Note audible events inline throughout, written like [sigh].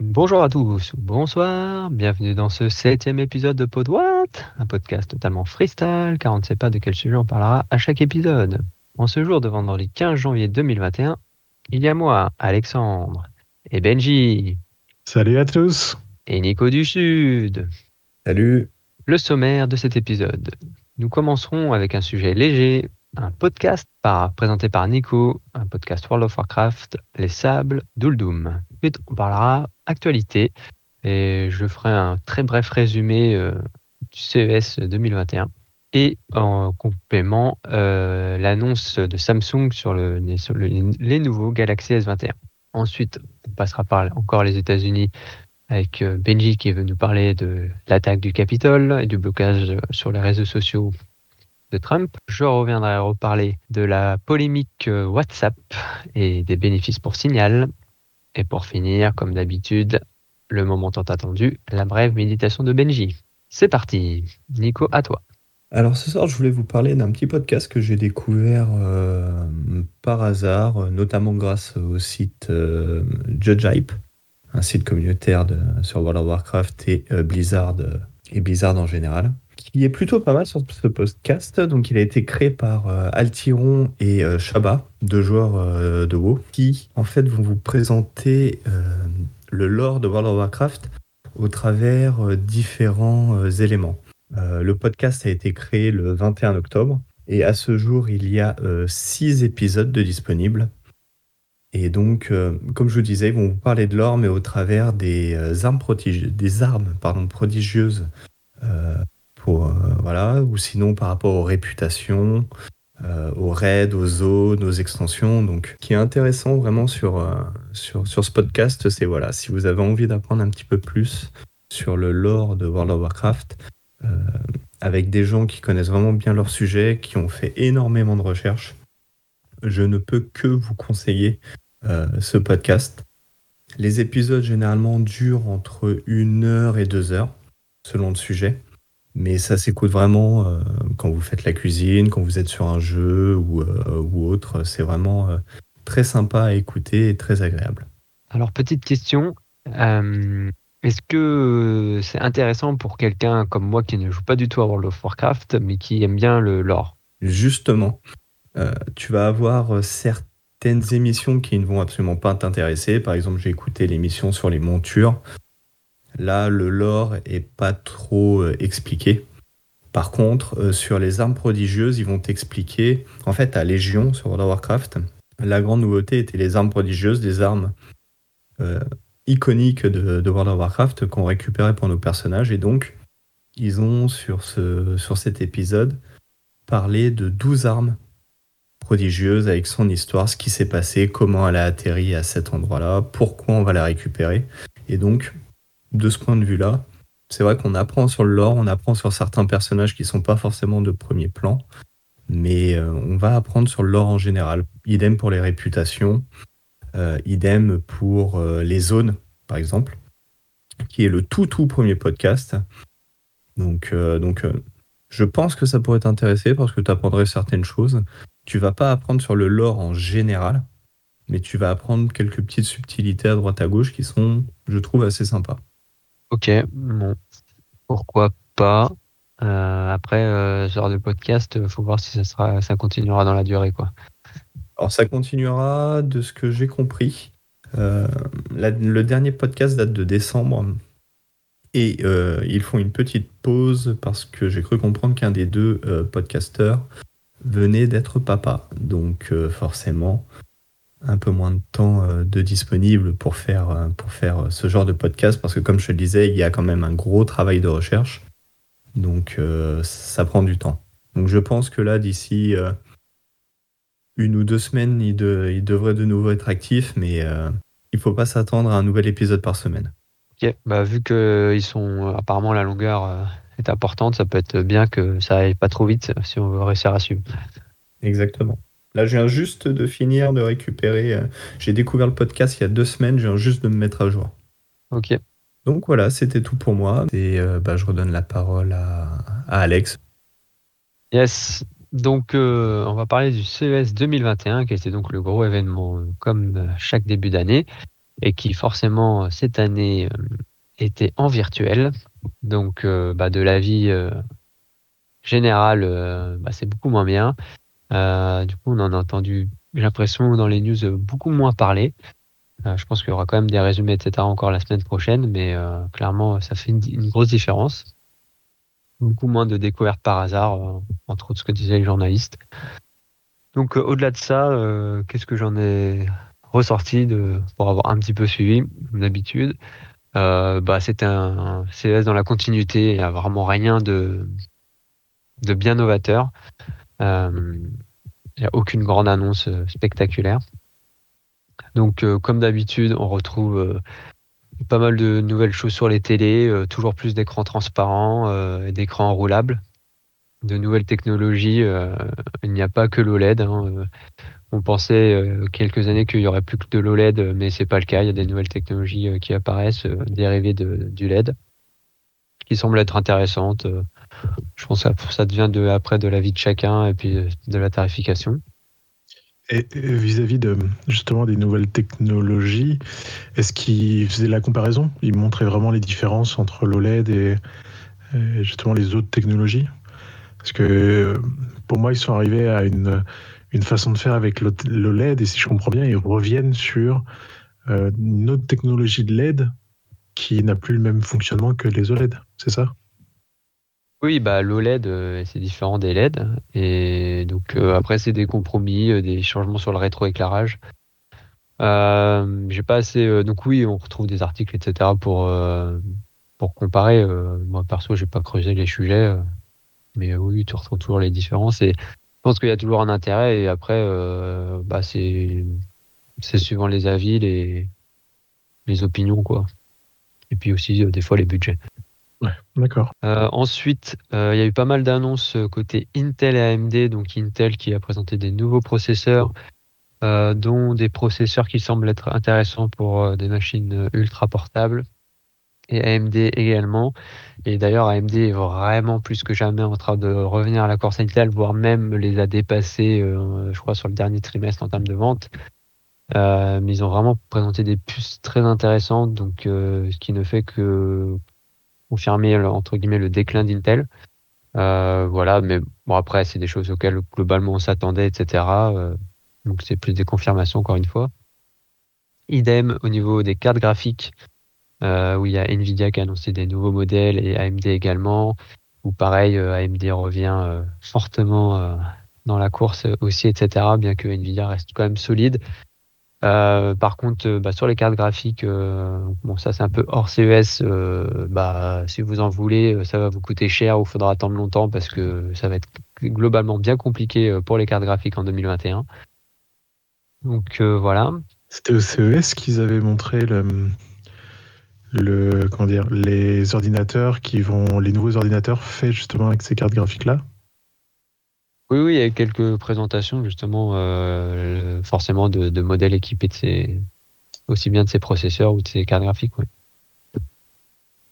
Bonjour à tous, bonsoir, bienvenue dans ce septième épisode de Pod What, un podcast totalement freestyle car on ne sait pas de quel sujet on parlera à chaque épisode. En ce jour de vendredi 15 janvier 2021, il y a moi, Alexandre, et Benji, Salut à tous. et Nico du Sud. Salut. Le sommaire de cet épisode. Nous commencerons avec un sujet léger, un podcast présenté par Nico, un podcast World of Warcraft, Les Sables d'Uldum. Ensuite, on parlera actualité et je ferai un très bref résumé euh, du CES 2021. Et en complément, euh, l'annonce de Samsung sur, le, sur le- les nouveaux Galaxy S21. Ensuite, on passera par encore les États-Unis avec euh, Benji qui venu nous parler de l'attaque du Capitole et du blocage sur les réseaux sociaux de Trump. Je reviendrai reparler de la polémique euh, WhatsApp et des bénéfices pour Signal. Et pour finir, comme d'habitude, le moment tant attendu, la brève méditation de Benji. C'est parti. Nico, à toi. Alors ce soir, je voulais vous parler d'un petit podcast que j'ai découvert euh, par hasard, notamment grâce au site euh, Judge Hype, un site communautaire de- sur World of Warcraft et Blizzard et en général, qui est plutôt pas mal sur ce podcast. Donc il a été créé par euh, Altiron et euh, Shaba, deux joueurs euh, de WoW, qui en fait vont vous présenter euh, le lore de World of Warcraft au travers différents éléments. Le podcast a été créé le 21 octobre et à ce jour, il y a six épisodes de disponibles. Et donc, euh, comme je vous disais, ils vont vous parler de l'or, mais au travers des euh, armes, protigi- des armes pardon, prodigieuses, euh, pour, voilà, ou sinon par rapport aux réputations, aux raids, aux zones, aux extensions. Donc, ce qui est intéressant vraiment sur, sur, sur ce podcast, c'est voilà, si vous avez envie d'apprendre un petit peu plus sur le lore de World of Warcraft, avec des gens qui connaissent vraiment bien leur sujet, qui ont fait énormément de recherches. Je ne peux que vous conseiller euh, ce podcast. Les épisodes généralement durent entre une heure et deux heures, selon le sujet. Mais ça s'écoute vraiment euh, quand vous faites la cuisine, quand vous êtes sur un jeu ou, euh, ou autre. C'est vraiment très sympa à écouter et très agréable. Alors, petite question. Est-ce que c'est intéressant pour quelqu'un comme moi qui ne joue pas du tout à World of Warcraft, mais qui aime bien le lore? Justement, euh, tu vas avoir euh, certaines émissions qui ne vont absolument pas t'intéresser. Par exemple, j'ai écouté l'émission sur les montures. Là, le lore est pas trop euh, expliqué. Par contre, sur les armes prodigieuses, ils vont t'expliquer. En fait, à Légion sur World of Warcraft, la grande nouveauté était les armes prodigieuses, des armes iconiques de, de World of Warcraft qu'on récupérait pour nos personnages. Et donc, ils ont sur cet épisode parlé de 12 armes prodigieuses avec son histoire, ce qui s'est passé, comment elle a atterri à cet endroit-là, pourquoi on va la récupérer. Et donc, de ce point de vue-là, c'est vrai qu'on apprend sur le lore, on apprend sur certains personnages qui sont pas forcément de premier plan, mais euh, on va apprendre sur le lore en général. Idem pour les réputations, euh, idem pour euh, les zones, par exemple, qui est le tout tout premier podcast. Donc, donc je pense que ça pourrait t'intéresser parce que tu apprendrais certaines choses. Tu vas pas apprendre sur le lore en général, mais tu vas apprendre quelques petites subtilités à droite à gauche qui sont, je trouve, assez sympas. Ok, bon, pourquoi pas? Euh, après, euh, ce genre de podcast, euh, faut voir si ça sera, ça continuera dans la durée, quoi. Alors ça continuera de ce que j'ai compris. Euh, la- le dernier podcast date de décembre et euh, ils font une petite pause parce que j'ai cru comprendre qu'un des deux euh, podcasteurs venait d'être papa. Donc euh, forcément, un peu moins de temps euh, de disponible pour faire, pour faire ce genre de podcast parce que comme je te disais, il y a quand même un gros travail de recherche. Donc ça prend du temps. Donc je pense que là, d'ici... une ou deux semaines, il, de- il devrait de nouveau être actif, mais il faut pas s'attendre à un nouvel épisode par semaine. Ok, bah, vu que ils sont euh, apparemment la longueur euh, est importante, ça peut être bien que ça aille pas trop vite si on veut réussir à suivre. Exactement. Là, je viens juste de finir de récupérer. euh, J'ai découvert le podcast il y a deux semaines, je viens juste de me mettre à jour. Ok. Donc voilà, c'était tout pour moi. Et euh, bah, je redonne la parole à, à Alex. Yes. Donc, euh, on va parler du CES 2021, qui était donc le gros événement, euh, comme euh, chaque début d'année. Et qui forcément cette année était en virtuel. Donc bah, de la vie générale, bah, c'est beaucoup moins bien. du coup, on en a entendu, j'ai l'impression, dans les news, beaucoup moins parler. je pense qu'il y aura quand même des résumés, etc. encore la semaine prochaine, mais clairement, ça fait une, grosse différence. Beaucoup moins de découvertes par hasard, entre autres ce que disaient les journalistes. Donc au-delà de ça, qu'est-ce que j'en ai ressorti de, pour avoir un petit peu suivi, comme d'habitude euh, bah, C'était un, CES dans la continuité, il n'y a vraiment rien de, bien novateur. Euh, il n'y a aucune grande annonce euh, spectaculaire. Donc, comme d'habitude, on retrouve pas mal de nouvelles choses sur les télés, toujours plus d'écrans transparents et d'écrans roulables, de nouvelles technologies. il n'y a pas que l'OLED. Hein, on pensait euh, quelques années qu'il y aurait plus que de l'OLED, mais c'est pas le cas. Il y a des nouvelles technologies euh, qui apparaissent, euh, dérivées de, du LED, qui semblent être intéressantes. je pense que ça devient de, après de la vie de chacun et puis de la tarification. Et vis-à-vis de justement des nouvelles technologies, est-ce qu'ils faisaient la comparaison? Ils montraient vraiment les différences entre l'OLED et, et, justement les autres technologies? Parce que pour moi, ils sont arrivés à une, une façon de faire avec le, LED, et si je comprends bien, ils reviennent sur euh, une autre technologie de LED qui n'a plus le même fonctionnement que les OLED, c'est ça? Oui, bah, l'OLED, euh, c'est différent des LED. Et donc, euh, après, c'est des compromis, des changements sur le rétroéclairage. j'ai pas assez. donc, oui, on retrouve des articles, etc. pour, pour comparer. moi, perso, j'ai pas creusé les sujets. mais oui, tu retrouves toujours les différences. Et pense qu'il y a toujours un intérêt et après, euh, bah c'est suivant les avis, les, les opinions, quoi. Et puis aussi, euh, des fois, les budgets. Ouais, d'accord. Euh, ensuite, il y a eu pas mal d'annonces côté Intel et AMD. Donc, Intel qui a présenté des nouveaux processeurs, dont des processeurs qui semblent être intéressants pour des machines ultra portables et AMD également. Et d'ailleurs, AMD est vraiment plus que jamais en train de revenir à la course Intel, voire même les a dépassés, euh, je crois, sur le dernier trimestre en termes de vente. Euh, mais ils ont vraiment présenté des puces très intéressantes, donc euh, ce qui ne fait que confirmer entre guillemets le déclin d'Intel. voilà, mais bon après c'est des choses auxquelles globalement on s'attendait, etc. donc c'est plus des confirmations encore une fois. Idem au niveau des cartes graphiques. Euh, où il y a Nvidia qui a annoncé des nouveaux modèles et AMD également, où pareil, euh, AMD revient euh, fortement dans la course aussi, etc., bien que Nvidia reste quand même solide. par contre, bah, sur les cartes graphiques, bon, ça c'est un peu hors CES. bah, si vous en voulez, ça va vous coûter cher ou faudra attendre longtemps parce que ça va être globalement bien compliqué pour les cartes graphiques en 2021. Donc voilà. C'était au CES qu'ils avaient montré le, le, comment dire, les ordinateurs qui vont, les nouveaux ordinateurs faits justement avec ces cartes graphiques là Oui, oui, il y a quelques présentations justement, euh, forcément de, modèles équipés de ces, aussi bien de ces processeurs ou de ces cartes graphiques. Oui.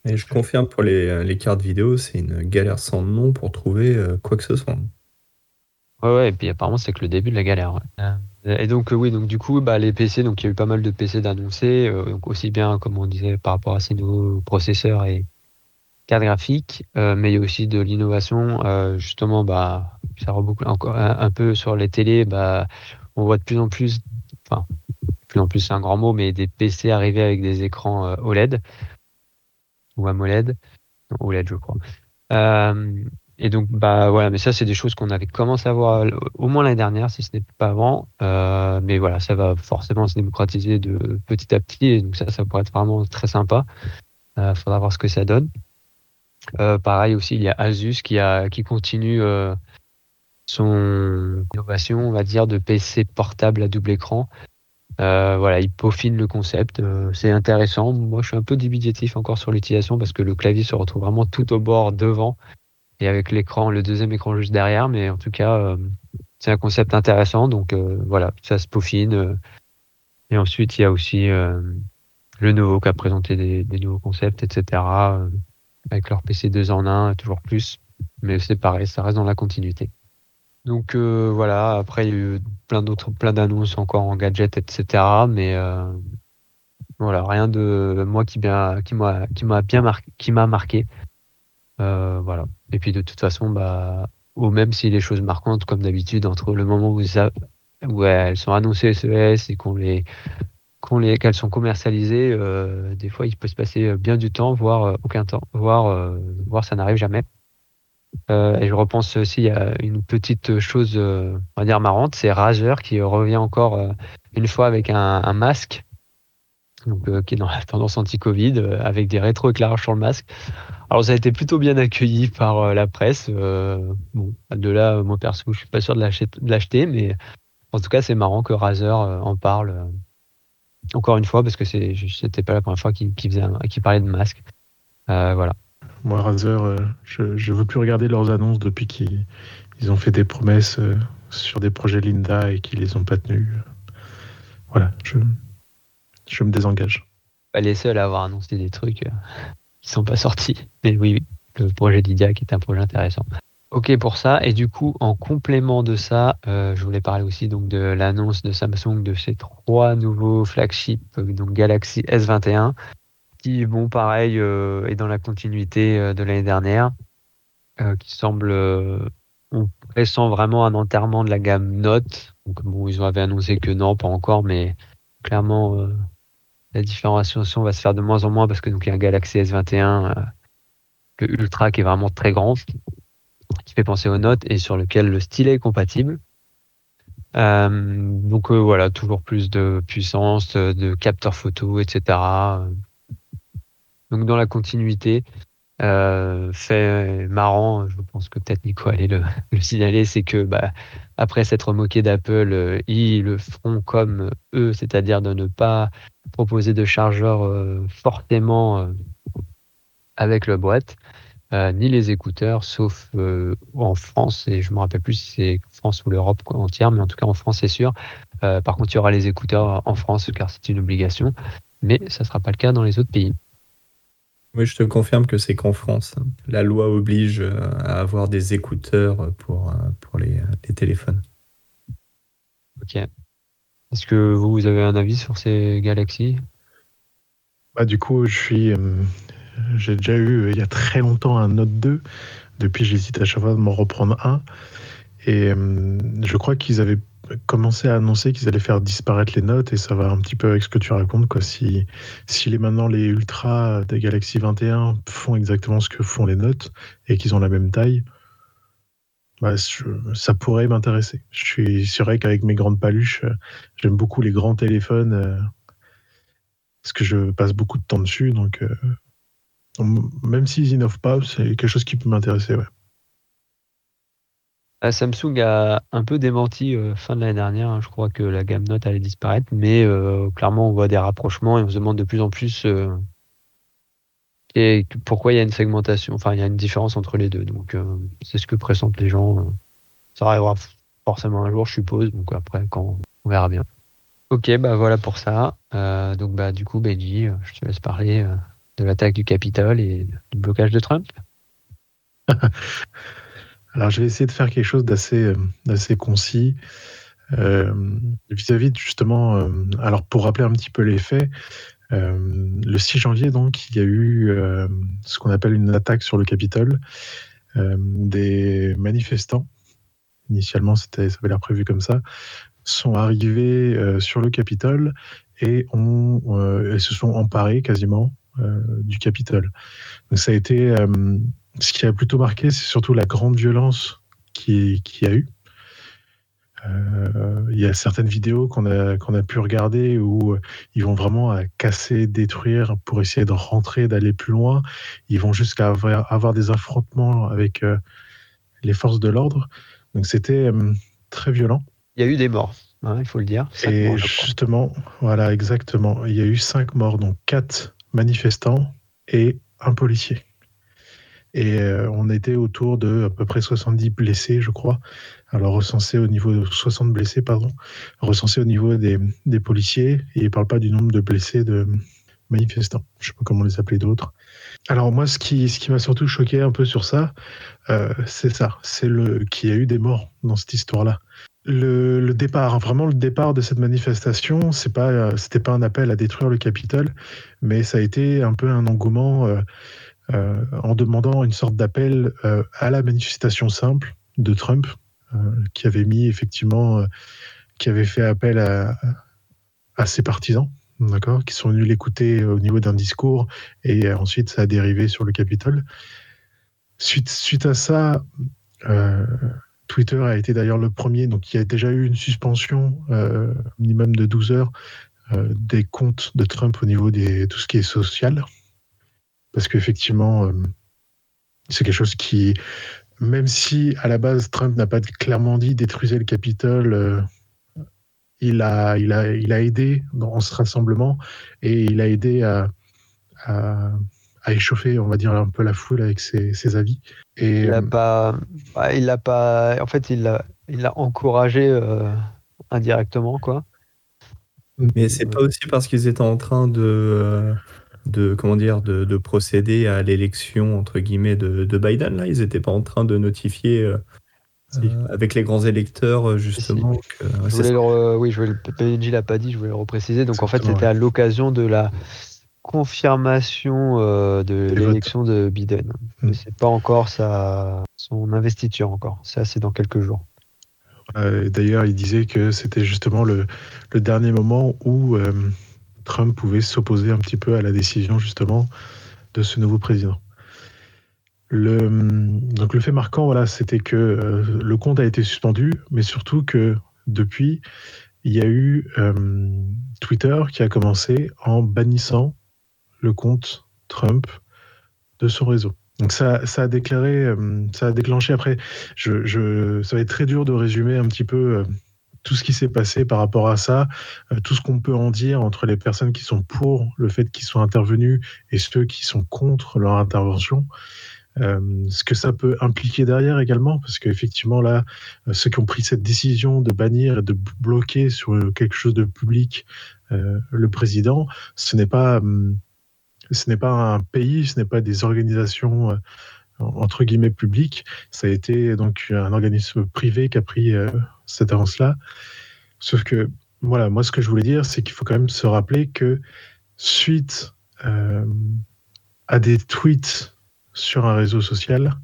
Et je confirme pour les, cartes vidéo, c'est une galère sans nom pour trouver euh, quoi que ce soit. Ouais, ouais, et puis apparemment c'est que le début de la galère. Et donc, euh, oui, donc du coup, bah, les PC, donc il y a eu pas mal de PC d'annoncer, euh, donc aussi bien, comme on disait, par rapport à ces nouveaux processeurs et cartes graphiques, euh, mais il y a aussi de l'innovation. justement, bah, ça reboucle encore un, peu sur les télés. Bah, on voit de plus en plus, enfin, plus en plus, c'est un grand mot, mais des PC arriver avec des écrans OLED ou AMOLED, non, OLED, je crois. Et donc, bah voilà, mais ça, c'est des choses qu'on avait commencé à voir au moins l'année dernière, si ce n'est pas avant. Euh, mais voilà, ça va forcément se démocratiser de petit à petit. Et donc, ça, ça pourrait être vraiment très sympa. Il euh, faudra voir ce que ça donne. Euh, pareil aussi, il y a Asus qui, a, qui continue euh, son innovation, on va dire, de PC portable à double écran. Euh, voilà, il peaufine le concept. c'est intéressant. Moi, je suis un peu dubitatif encore sur l'utilisation parce que le clavier se retrouve vraiment tout au bord devant et avec l'écran, le deuxième écran juste derrière. Mais en tout cas, euh, c'est un concept intéressant. Donc euh, voilà, ça se peaufine. Euh. et ensuite, il y a aussi le nouveau qui a présenté des, nouveaux concepts, etc. avec leur PC 2 en 1, toujours plus. Mais c'est pareil, ça reste dans la continuité. Donc voilà, après il y a eu plein d'autres, plein d'annonces encore en gadgets, etc. Mais Voilà, rien de moi qui bien, qui m'a, qui m'a bien marqué, qui m'a marqué. Euh, voilà. Et puis de toute façon, bah, ou même si les choses marquantes, comme d'habitude, entre le moment où, ça, où elles sont annoncées SES et qu'on les, qu'on les, qu'elles sont commercialisées, euh, des fois il peut se passer bien du temps, voire aucun temps, voire, voire ça n'arrive jamais. Euh, et je repense aussi à une petite chose, euh, on va dire marrante, c'est Razer qui revient encore euh, une fois avec un masque, donc qui est dans la tendance anti-Covid, avec des rétroéclairages sur le masque. Alors ça a été plutôt bien accueilli par la presse. bon, de là, moi perso, je suis pas sûr de l'acheter, mais en tout cas, c'est marrant que Razer en parle encore une fois parce que c'était pas la première fois qu'il, parlait de masque. voilà. Moi, Razer, euh, je ne veux plus regarder leurs annonces depuis qu'ils ont fait des promesses euh, sur des projets Linda et qu'ils les ont pas tenus. Voilà, je me désengage. Pas les seuls à avoir annoncé des trucs euh, qui sont pas sortis. Mais oui, le projet qui est un projet intéressant. Ok pour ça. Et du coup, en complément de ça, je voulais parler aussi donc de l'annonce de Samsung de ces trois nouveaux flagships, donc Galaxy S21, qui, bon, pareil, euh, est dans la continuité euh, de l'année dernière, euh, qui semble, on pressent vraiment un enterrement de la gamme Note. Donc, bon, ils avaient annoncé que non, pas encore, mais clairement, la différenciation va se faire de moins en moins parce que donc il y a un Galaxy S21, le Ultra qui est vraiment très grand, qui fait penser aux notes et sur lequel le stylet est compatible. donc voilà, toujours plus de puissance, de capteurs photo, etc. Donc dans la continuité, euh, fait marrant, je pense que peut-être Nico allait le, [laughs] le signaler, c'est que bah, après s'être moqué d'Apple, euh, ils le feront comme eux, c'est-à-dire de ne pas proposer de chargeur euh, fortement euh, avec le boîte, euh, ni les écouteurs, sauf en France, et je me rappelle plus si c'est France ou l'Europe entière, mais en tout cas en France c'est sûr. par contre, il y aura les écouteurs en France car c'est une obligation, mais ça ne sera pas le cas dans les autres pays. Oui, je te confirme que c'est qu'en France. Hein. La loi oblige à avoir des écouteurs pour, pour les, les téléphones. Ok. Est-ce que vous, avez un avis sur ces Galaxy bah, Du coup, je suis. Euh, j'ai déjà eu il y a très longtemps un Note 2. Depuis, j'hésite à chaque fois de m'en reprendre un. Et je crois qu'ils avaient commencé à annoncer qu'ils allaient faire disparaître les notes et ça va un petit peu avec ce que tu racontes quoi si si les maintenant les ultras des Galaxy 21 font exactement ce que font les notes et qu'ils ont la même taille bah, ça pourrait m'intéresser je suis c'est vrai qu'avec mes grandes paluches j'aime beaucoup les grands téléphones euh, parce que je passe beaucoup de temps dessus donc euh, même s'ils innovent pas c'est quelque chose qui peut m'intéresser ouais euh, Samsung a un peu démenti euh, fin de l'année dernière. Hein. je crois que la gamme Note allait disparaître, mais euh, clairement, on voit des rapprochements et on se demande de plus en plus et pourquoi il y a une segmentation, enfin, il y a une différence entre les deux. Donc, c'est ce que pressentent les gens. Ça arrivera forcément un jour, je suppose. Donc, après, quand on verra bien. Ok, bah voilà pour ça. donc, bah, du coup, Benji, je te laisse parler de l'attaque du Capitole et du blocage de Trump. [laughs] Alors, je vais essayer de faire quelque chose d'assez euh, concis euh, vis-à-vis justement. Euh, alors, pour rappeler un petit peu les faits, le 6 janvier, donc, il y a eu ce qu'on appelle une attaque sur le Capitole. des manifestants, initialement, ça avait l'air prévu comme ça, sont arrivés sur le Capitole et, ont, se sont emparés quasiment du Capitole. Donc, ça a été ce qui a plutôt marqué, c'est surtout la grande violence qui, qui a eu. Euh, il y a certaines vidéos qu'on a, qu'on a pu regarder où euh, ils vont vraiment à casser, détruire pour essayer de rentrer, d'aller plus loin. Ils vont jusqu'à avoir, avoir, des affrontements avec euh, les forces de l'ordre. Donc c'était très violent. Il y a eu des morts, hein, il faut le dire. Et justement, voilà, exactement. Il y a eu cinq morts, donc quatre manifestants et un policier. Et euh, on était autour de à peu près 70 blessés, je crois. Alors recensés au niveau de 60 blessés, pardon, recensés au niveau des, policiers. Et ne parle pas du nombre de blessés de manifestants. Je ne sais pas comment les appeler d'autres. Alors moi, ce qui, ce qui m'a surtout choqué un peu sur ça, euh, c'est ça, c'est le qu'il y a eu des morts dans cette histoire-là. le, départ, vraiment le départ de cette manifestation, c'est pas, c'était pas un appel à détruire le Capitole, mais ça a été un peu un engouement euh, euh, en demandant une sorte d'appel euh, à la manifestation simple de Trump, qui avait mis effectivement, qui avait fait appel à, ses partisans, d'accord, qui sont venus l'écouter au niveau d'un discours, et ensuite ça a dérivé sur le Capitole. Suite, suite à ça, Twitter a été d'ailleurs le premier, donc il y a déjà eu une suspension euh, minimum de 12 heures euh, des comptes de Trump au niveau de tout ce qui est social. Parce qu'effectivement, euh, c'est quelque chose qui, même si à la base Trump n'a pas clairement dit détruisez le Capitole, il, a, il, a, il a aidé dans ce rassemblement et il a aidé à à échauffer, on va dire, un peu la foule avec ses, avis. Et, il n'a euh, pas, il l'a pas, en fait, il l'a, il l'a encouragé euh, indirectement, quoi. Mais c'est pas aussi parce qu'ils étaient en train de, euh, de comment dire, de, procéder à l'élection entre guillemets de, Biden. Là, ils n'étaient pas en train de notifier. avec les grands électeurs, justement. oui, je le PNJ l'a pas dit, je voulais le repréciser. Donc en fait, c'était à l'occasion de la confirmation euh, de l'élection de Biden. Mm. Mais c'est pas encore sa, son investiture encore. Ça, c'est dans quelques jours. D'ailleurs, il disait que c'était justement le, le, dernier moment où euh, Trump pouvait s'opposer un petit peu à la décision justement de ce nouveau président. Donc le fait marquant, voilà, c'était que euh, le compte a été suspendu, mais surtout que depuis, il y a eu Twitter qui a commencé en bannissant le compte Trump de son réseau. Donc ça, a déclaré, euh, ça a déclenché après. Je, ça va être très dur de résumer un petit peu euh, tout ce qui s'est passé par rapport à ça, euh, tout ce qu'on peut en dire entre les personnes qui sont pour le fait qu'ils soient intervenus et ceux qui sont contre leur intervention. ce que ça peut impliquer derrière également, parce qu'effectivement là, ceux qui ont pris cette décision de bannir et de bloquer sur quelque chose de public le président, ce n'est pas hum, ce n'est pas un pays, ce n'est pas des organisations euh, entre guillemets publiques. Ça a été donc un organisme privé qui a pris euh, cette avance-là. Sauf que, voilà, moi ce que je voulais dire, c'est qu'il faut quand même se rappeler que suite euh, à des tweets sur un réseau social,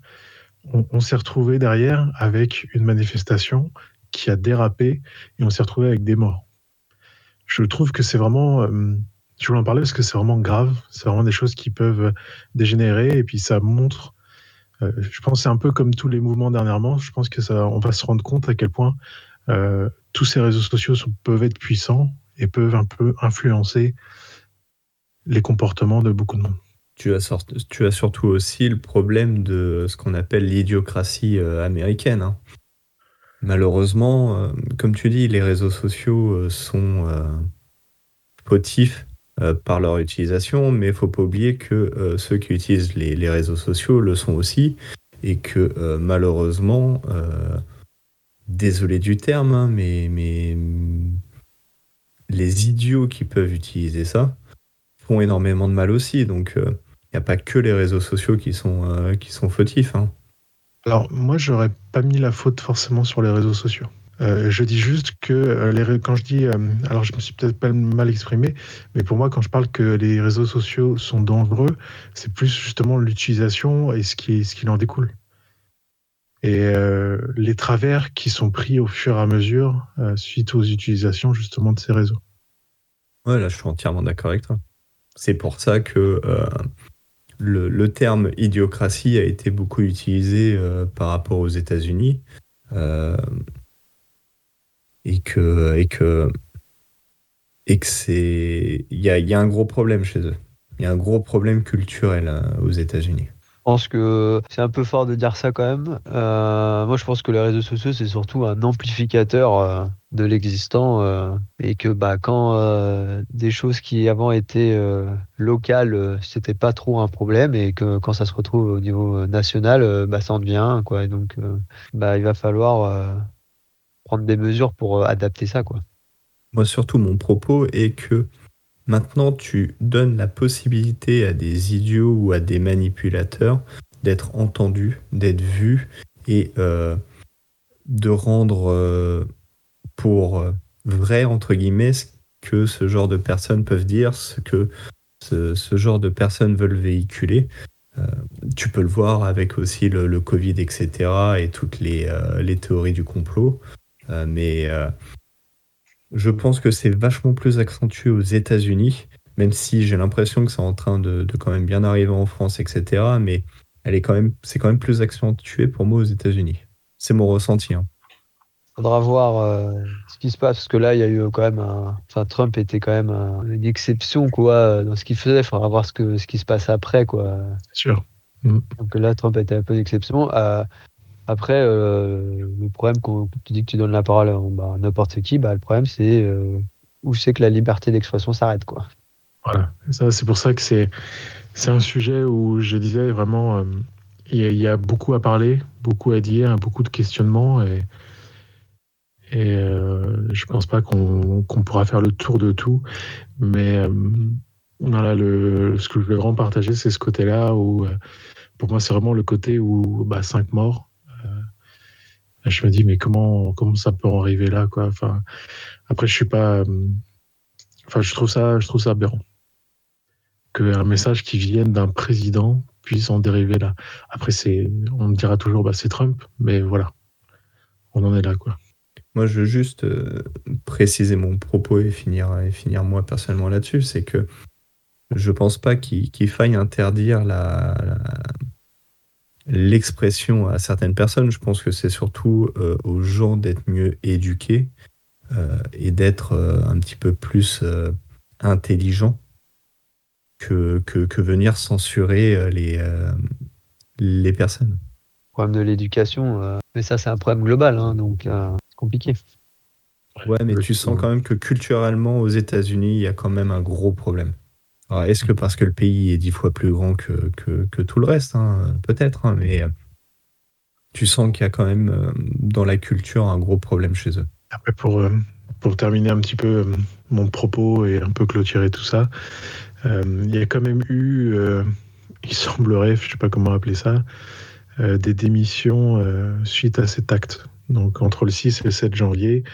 on, s'est retrouvé derrière avec une manifestation qui a dérapé et on s'est retrouvé avec des morts. Je trouve que c'est vraiment je voulais en parler parce que c'est vraiment grave. C'est vraiment des choses qui peuvent dégénérer et puis ça montre. Euh, je pense c'est un peu comme tous les mouvements dernièrement. Je pense que ça, on va se rendre compte à quel point euh, tous ces réseaux sociaux peuvent être puissants et peuvent un peu influencer les comportements de beaucoup de monde. Tu as, surtout aussi le problème de ce qu'on appelle l'idiocratie euh, américaine. Hein. Malheureusement, comme tu dis, les réseaux sociaux sont euh, par leur utilisation, mais il faut pas oublier que euh, ceux qui utilisent les, réseaux sociaux le sont aussi, et que euh, malheureusement, désolé du terme, hein, mais, les idiots qui peuvent utiliser ça font énormément de mal aussi. Donc, il n'y a pas que les réseaux sociaux qui sont, qui sont fautifs. Hein. Alors, moi, j'aurais pas mis la faute forcément sur les réseaux sociaux. Euh, je dis juste que euh, les, quand je dis, euh, alors je me suis peut-être pas mal exprimé, mais pour moi, quand je parle que les réseaux sociaux sont dangereux, c'est plus justement l'utilisation et ce qui, en découle. Et les travers qui sont pris au fur et à mesure suite aux utilisations justement de ces réseaux. Ouais, là, je suis entièrement d'accord avec toi. C'est pour ça que le, le, terme idiocratie a été beaucoup utilisé par rapport aux États-Unis et que et que et que c'est il y a, y a, un gros problème chez eux. Il y a un gros problème culturel hein, aux États-Unis. Je pense que c'est un peu fort de dire ça quand même. Euh, moi, je pense que les réseaux sociaux, c'est surtout un amplificateur euh, de l'existant euh, et que bah, quand des choses qui avant étaient locales, c'était pas trop un problème et que quand ça se retrouve au niveau national, bah, ça en devient quoi. Donc, bah, il va falloir des mesures pour euh, adapter ça. Moi, surtout, mon propos est que maintenant, tu donnes la possibilité à des idiots ou à des manipulateurs d'être entendus, d'être vus et euh, de rendre euh, pour vrai, entre guillemets, ce que ce genre de personnes peuvent dire, ce que ce, genre de personnes veulent véhiculer. tu peux le voir avec aussi le, Covid, etc., et toutes les théories du complot. Mais je pense que c'est vachement plus accentué aux États-Unis, même si j'ai l'impression que c'est en train de, quand même bien arriver en France, etc. Mais elle est quand même, c'est quand même plus accentué pour moi aux États-Unis. C'est mon ressenti. Il hein. Faudra voir euh, ce qui se passe parce que là, il y a eu quand même, enfin, Trump était quand même une exception quoi dans ce qu'il faisait. Il faudra voir ce que ce qui se passe après quoi. Sûr. Mm. Donc là, Trump était un peu d'exception. Euh, après, euh, le problème quand tu dis que tu donnes la parole à bah, n'importe qui, bah, le problème c'est euh, où c'est que la liberté d'expression s'arrête. Voilà, c'est pour ça que c'est, un sujet où je disais vraiment, euh, il y, a beaucoup à parler, beaucoup à dire, beaucoup de questionnements et, et je pense pas qu'on, qu'on pourra faire le tour de tout, mais voilà, le, ce que je veux vraiment partager, c'est ce côté-là où pour moi, c'est vraiment le côté où bah, cinq morts, je me dis mais comment ça peut en arriver là quoi? Après je suis pas euh, enfin je trouve ça je trouve ça aberrant qu'un message qui vienne d'un président puisse en dériver là. Après on me dira toujours bah c'est Trump mais voilà. On en est là moi je veux juste euh, préciser mon propos et finir et finir moi personnellement là-dessus c'est que je pense pas qu'il faille interdire la l'expression à certaines personnes. Je pense que c'est surtout euh, aux gens d'être mieux éduqués euh, et d'être euh, un petit peu plus intelligents que, que, venir censurer les, les personnes. Le problème de l'éducation, mais ça c'est un problème global, hein, donc c'est compliqué. Ouais, mais tu sens quand même que culturellement aux États-Unis, il y a quand même un gros problème. Est-ce que parce que le pays est dix fois plus grand que, tout le reste hein, Peut-être, hein, mais euh, tu sens qu'il y a quand même euh, dans la culture un gros problème chez eux. Euh, pour terminer un petit peu mon propos et un peu clôturer tout ça, il y a quand même eu, il semblerait, je ne sais pas comment appeler ça, des démissions suite à cet acte. Donc entre le 6 et le 7 janvier,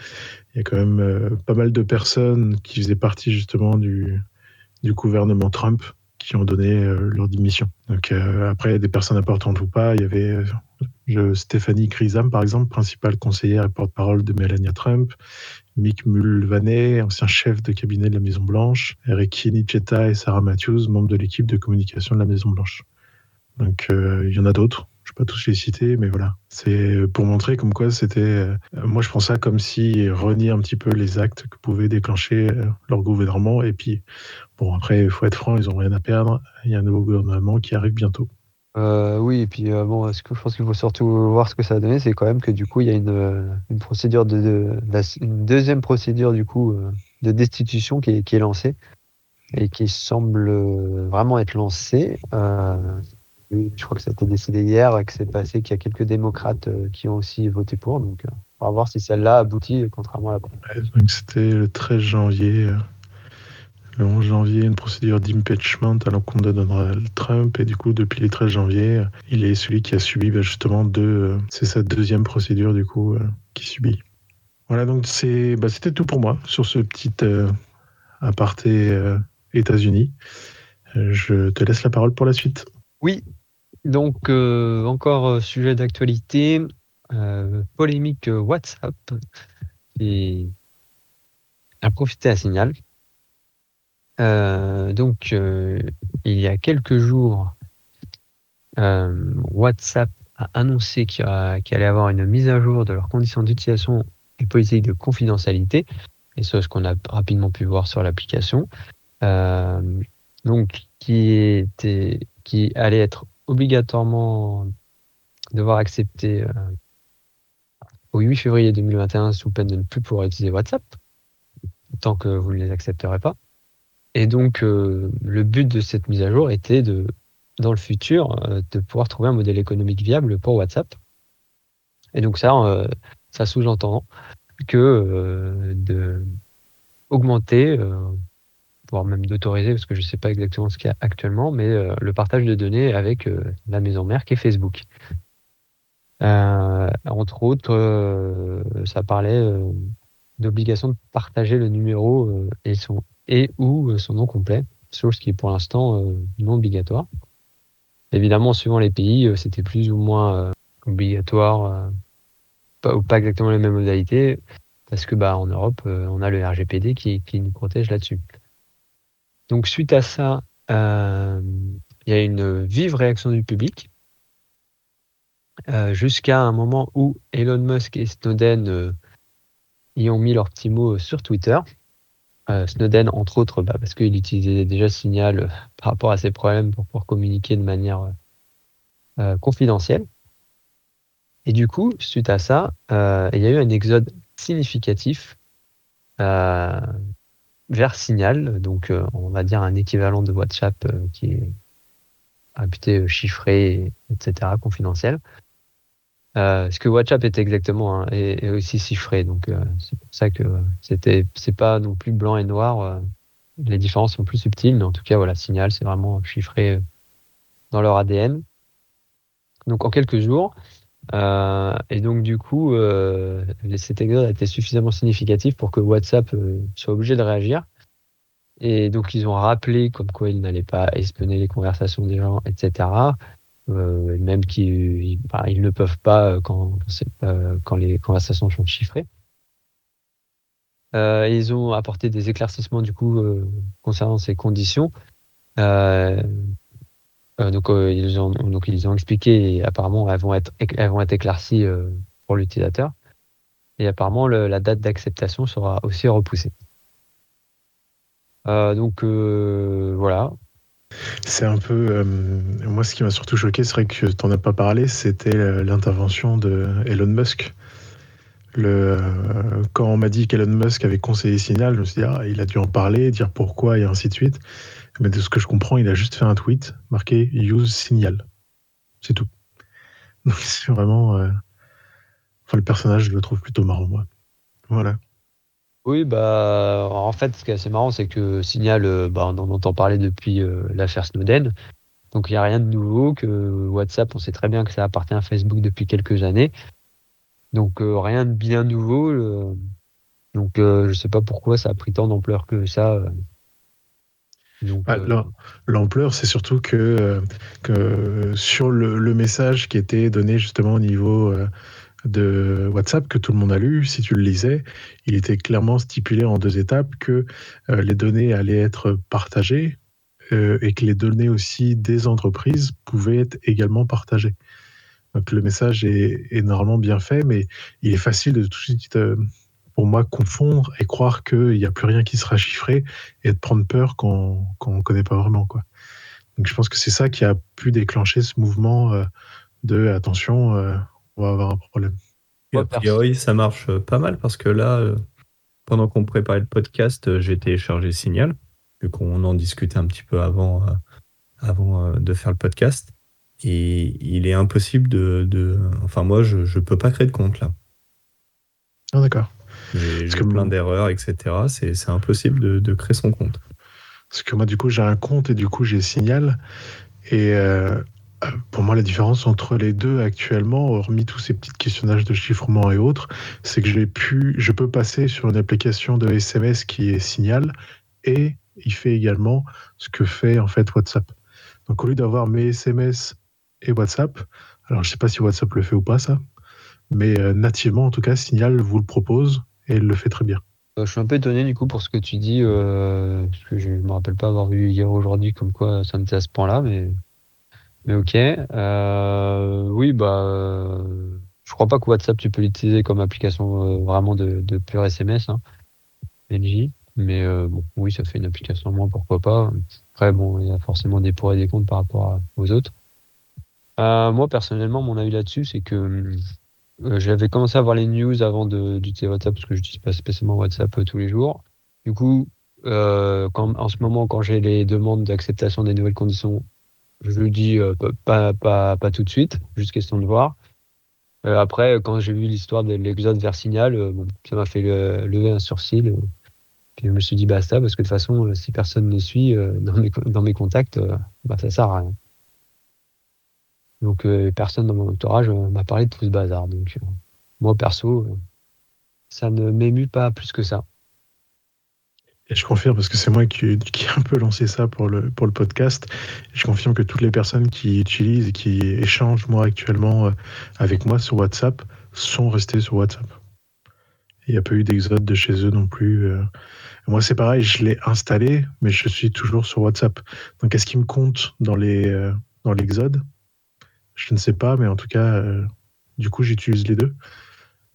il y a quand même pas mal de personnes qui faisaient partie justement du, du gouvernement Trump qui ont donné euh, leur démission. Donc euh, après, des personnes importantes ou pas, il y avait euh, Stéphanie Grisam, par exemple, principale conseillère et porte-parole de Melania Trump, Mick Mulvaney, ancien chef de cabinet de la Maison-Blanche, Eric Kinicheta et Sarah Matthews, membres de l'équipe de communication de la Maison-Blanche. Donc il y en a d'autres je peux pas tous les citer, mais voilà. C'est pour montrer comme quoi c'était. Euh, moi, je prends ça comme si renier un petit peu les actes que pouvait déclencher euh, leur gouvernement. Et puis, bon, après, il faut être franc, ils ont rien à perdre. Il y a un nouveau gouvernement qui arrive bientôt. Euh, oui, et puis bon, ce que je pense qu'il faut surtout voir ce que ça a donné, c'est quand même que du coup, il y a une, procédure de, une deuxième procédure du coup de destitution qui est, qui est lancée et qui semble vraiment être lancée je crois que ça a été décidé hier et que c'est passé qu'il y a quelques démocrates euh, qui ont aussi voté pour. Donc, euh, on va voir si celle-là aboutit, contrairement à la première. c'était le 13 janvier. Euh, le 11 janvier, une procédure d'impeachment à l'encontre de Donald Trump. Et du coup, depuis le 13 janvier, il est celui qui a subi bah, justement deux. C'est sa deuxième procédure, du coup, qui subit. Voilà, donc c'est, bah, c'était tout pour moi sur ce petit aparté États-Unis. Je te laisse la parole pour la suite. Oui, donc, euh, encore euh, sujet d'actualité, euh, polémique WhatsApp qui a profité à Signal. donc, il y a quelques jours, WhatsApp a annoncé qu'il allait avoir une mise à jour de leurs conditions d'utilisation et politique de confidentialité, et c'est ce qu'on a rapidement pu voir sur l'application. donc, qui était qui allait être obligatoirement devoir accepter euh, au 8 février 2021 sous peine de ne plus pouvoir utiliser WhatsApp tant que vous ne les accepterez pas. Et donc euh, le but de cette mise à jour était de dans le futur euh, de pouvoir trouver un modèle économique viable pour WhatsApp. Et donc ça ça sous-entend que de augmenter voire même d'autoriser, parce que je ne sais pas exactement ce qu'il y a actuellement, mais euh, le partage de données avec euh, la maison mère qui est Facebook. Euh, entre autres, ça parlait d'obligation de partager le numéro et, son, et ou son nom complet, chose qui est pour l'instant non obligatoire. Évidemment, suivant les pays, c'était plus ou moins obligatoire, pas, ou pas exactement les mêmes modalités, parce que bah, en Europe, on a le RGPD qui, qui nous protège là-dessus. Donc suite à ça, il y a une vive réaction du public euh, jusqu'à un moment où Elon Musk et Snowden euh, y ont mis leur petit mot sur Twitter. Euh, Snowden, entre autres, bah, parce qu'il utilisait déjà Signal par rapport à ses problèmes pour pouvoir communiquer de manière confidentielle. Et du coup, suite à ça, il y a eu un exode significatif vers Signal, donc on va dire un équivalent de WhatsApp qui est réputé chiffré, etc., confidentiel. Euh, ce que WhatsApp est exactement hein, est, aussi chiffré, donc euh, c'est pour ça que c'était c'est pas non plus blanc et noir. Euh, les différences sont plus subtiles, mais en tout cas voilà, Signal c'est vraiment chiffré dans leur ADN. Donc en quelques jours, et donc du coup, cet exode a été suffisamment significatif pour que WhatsApp soit obligé de réagir. Et donc ils ont rappelé comme quoi ils n'allaient pas espionner les conversations des gens, etc. Euh, même qu'ils ils ne peuvent pas euh, quand, euh, quand les conversations sont chiffrées. ils ont apporté des éclaircissements du coup concernant ces conditions. Donc, ils ont, donc ils ont expliqué et apparemment elles vont être, elles vont être éclaircies pour l'utilisateur. Et apparemment la date d'acceptation sera aussi repoussée. donc voilà, c'est un peu. Euh, moi, ce qui m'a surtout choqué, c'est vrai que tu n'en as pas parlé, c'était euh, l'intervention de Elon Musk. Euh, quand on m'a dit qu'Elon Musk avait conseillé Signal, je me suis dit, ah, il a dû en parler, dire pourquoi et ainsi de suite. Mais de ce que je comprends, il a juste fait un tweet marqué Use Signal. C'est tout. [laughs] Donc, c'est vraiment. Enfin, le personnage, je le trouve plutôt marrant, moi. Voilà. Oui, bah, en fait, ce qui est assez marrant, c'est que Signal, euh, bah, on en entend parler depuis euh, l'affaire Snowden. Donc, il n'y a rien de nouveau, que WhatsApp, on sait très bien que ça appartient à Facebook depuis quelques années. Donc, euh, rien de bien nouveau. donc, je ne sais pas pourquoi ça a pris tant d'ampleur que ça. Ah, l'ampleur, c'est surtout que, que sur le, le, message qui était donné justement au niveau de WhatsApp que tout le monde a lu, si tu le lisais, il était clairement stipulé en deux étapes que euh, les données allaient être partagées euh, et que les données aussi des entreprises pouvaient être également partagées. Donc le message est, normalement bien fait, mais il est facile de tout de suite, euh, pour moi, confondre et croire qu'il n'y a plus rien qui sera chiffré et de prendre peur quand, on ne connaît pas vraiment. Quoi. Donc je pense que c'est ça qui a pu déclencher ce mouvement de attention on va avoir un problème. a priori, ça marche euh, pas mal parce que là, euh, pendant qu'on préparait le podcast, euh, j'ai téléchargé Signal, vu qu'on en discutait un petit peu avant, avant de faire le podcast. Et il est impossible de. Enfin, moi, je ne peux pas créer de compte là. Ah, d'accord. J'ai plein d'erreurs, etc. C'est impossible de, de, créer son compte. Parce que moi, du coup, j'ai un compte et du coup, j'ai Signal. Et pour moi, la différence entre les deux actuellement, hormis tous ces petits questionnages de chiffrement et autres, c'est que j'ai pu, je peux passer sur une application de SMS qui est Signal et il fait également ce que fait en fait WhatsApp. Donc au lieu d'avoir mes SMS et WhatsApp, alors je ne sais pas si WhatsApp le fait ou pas ça, mais euh, nativement en tout cas, Signal vous le propose et il le fait très bien. Euh, je suis un peu étonné du coup pour ce que tu dis, euh, parce que je ne me rappelle pas avoir vu hier aujourd'hui comme quoi ça me était à ce point-là, mais mais ok. Euh, oui, bah, je crois pas que WhatsApp tu peux l'utiliser comme application vraiment de, de pur SMS, hein, NJ. Mais bon, oui, ça fait une application moins, pourquoi pas. Après, bon, il y a forcément des pour et des contre par rapport aux autres. moi, personnellement, mon avis là-dessus, c'est que j'avais commencé à voir les news avant d'utiliser WhatsApp parce que je n'utilise pas spécialement WhatsApp tous les jours. Du coup, quand, en ce moment, quand j'ai les demandes d'acceptation des nouvelles conditions je le dis euh, pas, pas, pas, tout de suite, juste question de voir. Euh, après, quand j'ai vu l'histoire de l'exode vers Signal, euh, bon, ça m'a fait lever un sourcil. puis je me suis dit basta, parce que de toute façon, si personne ne suit dans, mes, dans mes contacts, bah, ça sert à rien. Donc personne dans mon entourage m'a parlé de tout ce bazar. Donc moi perso, ça ne m'émue pas plus que ça. Et je confirme, parce que c'est moi qui, ai un peu lancé ça pour le, pour le podcast. je confirme que toutes les personnes qui utilisent et qui échangent, moi, actuellement, euh, avec moi sur WhatsApp, sont restées sur WhatsApp. Il n'y a pas eu d'exode de chez eux non plus. Euh. Moi, c'est pareil, je l'ai installé, mais je suis toujours sur WhatsApp. Donc, est-ce qu'il me compte dans les euh, dans l'exode? Je ne sais pas, mais en tout cas, du coup, j'utilise les deux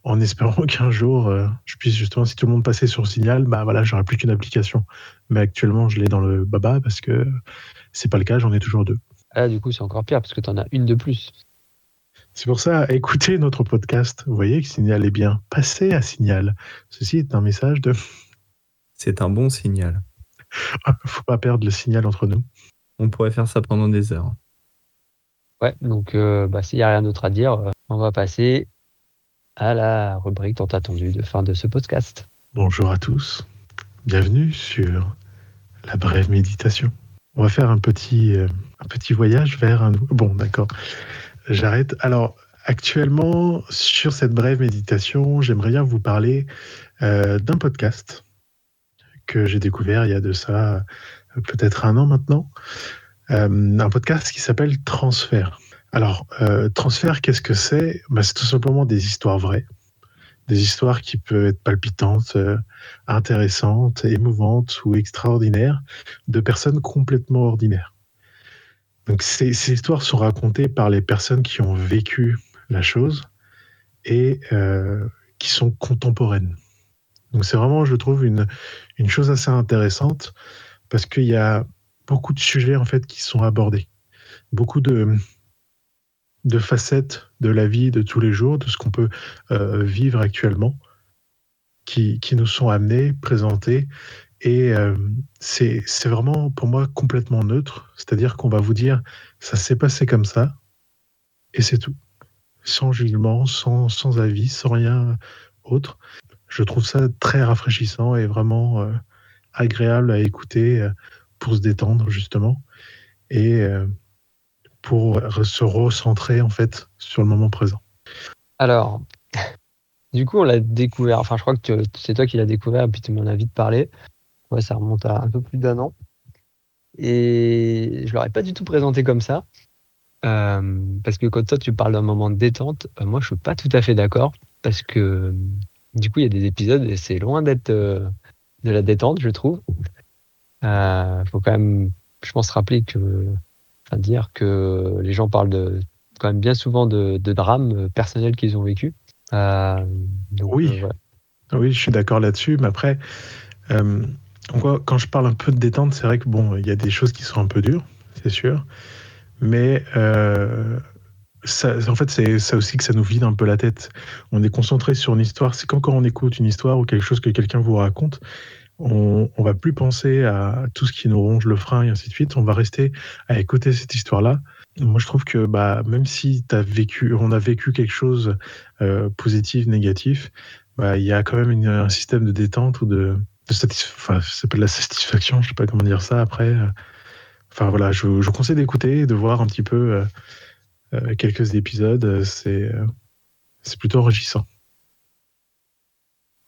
en espérant [laughs] qu'un jour, euh, je puisse justement, si tout le monde passait sur Signal, bah voilà, j'aurais plus qu'une application. Mais actuellement, je l'ai dans le Baba parce que c'est pas le cas, j'en ai toujours deux. Ah, du coup, c'est encore pire parce que tu en as une de plus. C'est pour ça, écoutez notre podcast. Vous voyez que Signal est bien. Passez à Signal. Ceci est un message de. [laughs] C'est un bon signal. [laughs] Faut pas perdre le signal entre nous. On pourrait faire ça pendant des heures. Ouais, donc euh, bah, s'il n'y a rien d'autre à dire, euh, on va passer à la rubrique tant attendue de fin de ce podcast. Bonjour à tous, bienvenue sur la brève méditation. On va faire un petit, euh, voyage vers un... Bon, d'accord, j'arrête. Alors, actuellement, sur cette brève méditation, j'aimerais bien vous parler d'un podcast que j'ai découvert il y a de ça peut-être un an maintenant. Un podcast qui s'appelle Transfert. Alors, euh, transfert, qu'est-ce que c'est? Bah, C'est tout simplement des histoires vraies, des histoires qui peuvent être palpitantes, euh, intéressantes, émouvantes ou extraordinaires de personnes complètement ordinaires. Donc, ces, histoires sont racontées par les personnes qui ont vécu la chose et euh, qui sont contemporaines. Donc, c'est vraiment, je trouve, une, une chose assez intéressante parce qu'il y a beaucoup de sujets en fait qui sont abordés, beaucoup de facettes de la vie de tous les jours, de ce qu'on peut euh, vivre actuellement, qui, qui, nous sont amenés, présentés. Et euh, c'est vraiment pour moi complètement neutre, c'est-à-dire qu'on va vous dire ça s'est passé comme ça, et c'est tout. Sans jugement, sans, sans, avis, sans rien autre. Je trouve ça très rafraîchissant et vraiment euh, agréable à écouter pour se détendre, justement. Et pour se recentrer en fait sur le moment présent. Alors, [laughs] du coup, on l'a découvert. Enfin, je crois que c'est toi qui l'as découvert et puis tu m'en as vite parlé. Ouais, ça remonte à un peu plus d'un an. Et je l'aurais pas du tout présenté comme ça. Euh, parce que quand toi tu parles d'un moment de détente, euh, moi je suis pas tout à fait d'accord. Parce que du coup, il y a des épisodes et c'est loin d'être euh, de la détente, je trouve. Il faut quand même, je pense, rappeler que à dire que les gens parlent de, quand même bien souvent de, drames personnels qu'ils ont vécu. Euh, oui. Euh, oui, je suis d'accord là-dessus. Mais après, euh, quand je parle un peu de détente, c'est vrai que bon, il y a des choses qui sont un peu dures, c'est sûr. Mais ça, en fait, c'est ça aussi que ça nous vide un peu la tête. On est concentré sur une histoire. C'est comme quand on écoute une histoire ou quelque chose que quelqu'un vous raconte on, va plus penser à tout ce qui nous ronge le frein et ainsi de suite. On va rester à écouter cette histoire-là. Moi, je trouve que bah, même si as vécu, on a vécu quelque chose euh, positif, négatif, bah, il y a quand même un système de détente ou de, satisfaction. Enfin, de la satisfaction, je sais pas comment dire ça après. Enfin voilà, je, vous conseille d'écouter, de voir un petit peu euh, euh, quelques épisodes. C'est c'est plutôt enrichissant.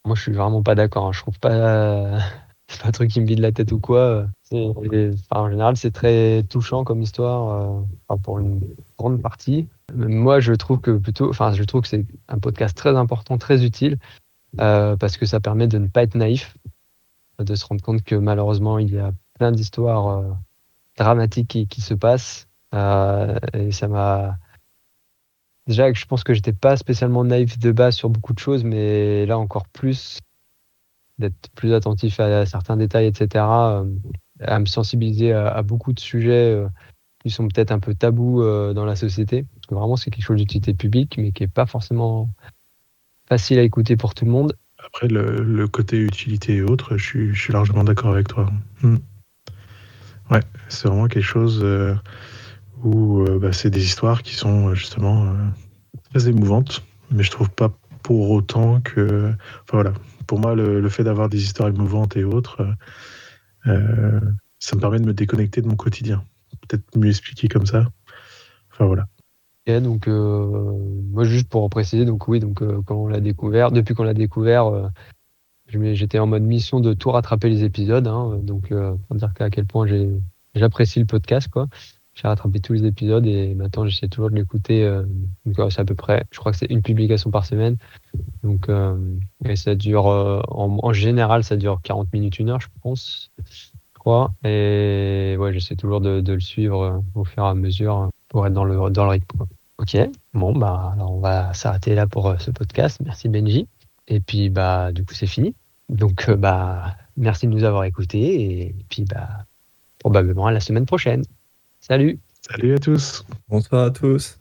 Moi, je suis vraiment pas d'accord. Hein. Je trouve pas. [laughs] c'est pas un truc qui me vide la tête ou quoi. en général, c'est très touchant comme histoire euh, pour une grande partie. Moi, je trouve que plutôt, enfin, je trouve que c'est un podcast très important, très utile, euh, parce que ça permet de ne pas être naïf, de se rendre compte que malheureusement, il y a plein d'histoires euh, dramatiques qui, qui, se passent. et ça m'a déjà je pense que j'étais pas spécialement naïf de base sur beaucoup de choses, mais là encore plus d'être plus attentif à, certains détails, etc., euh, à me sensibiliser à, beaucoup de sujets euh, qui sont peut-être un peu tabous euh, dans la société. Parce que vraiment, c'est quelque chose d'utilité publique, mais qui est pas forcément facile à écouter pour tout le monde. Après, le, côté utilité et autres, je suis, largement d'accord avec toi. Hmm. Ouais, c'est vraiment quelque chose où euh, bah, c'est des histoires qui sont euh, justement euh, très émouvantes, mais je trouve pas pour autant que. Enfin voilà, pour moi, le, fait d'avoir des histoires émouvantes et autres, ça me permet de me déconnecter de mon quotidien. Peut-être mieux expliquer comme ça. Enfin voilà. donc moi juste pour préciser, donc oui, donc quand on l'a découvert, depuis qu'on l'a découvert, j'étais en mode mission de tout rattraper les épisodes, hein, donc pour dire à quel point j'apprécie le podcast, quoi. J'ai rattrapé tous les épisodes et maintenant j'essaie toujours de l'écouter. Euh, c'est à peu près, je crois que c'est une publication par semaine. Donc euh, et ça dure, euh, en, général, ça dure 40 minutes, une heure, je pense. Je crois. Et ouais, j'essaie toujours de, le suivre au fur et à mesure pour être dans le, dans le rythme. Ok, bon, bah on va s'arrêter là pour ce podcast. Merci Benji. Et puis bah du coup c'est fini. Donc bah merci de nous avoir écoutés et puis bah probablement à la semaine prochaine. Salut. Salut à tous. Bonsoir à tous.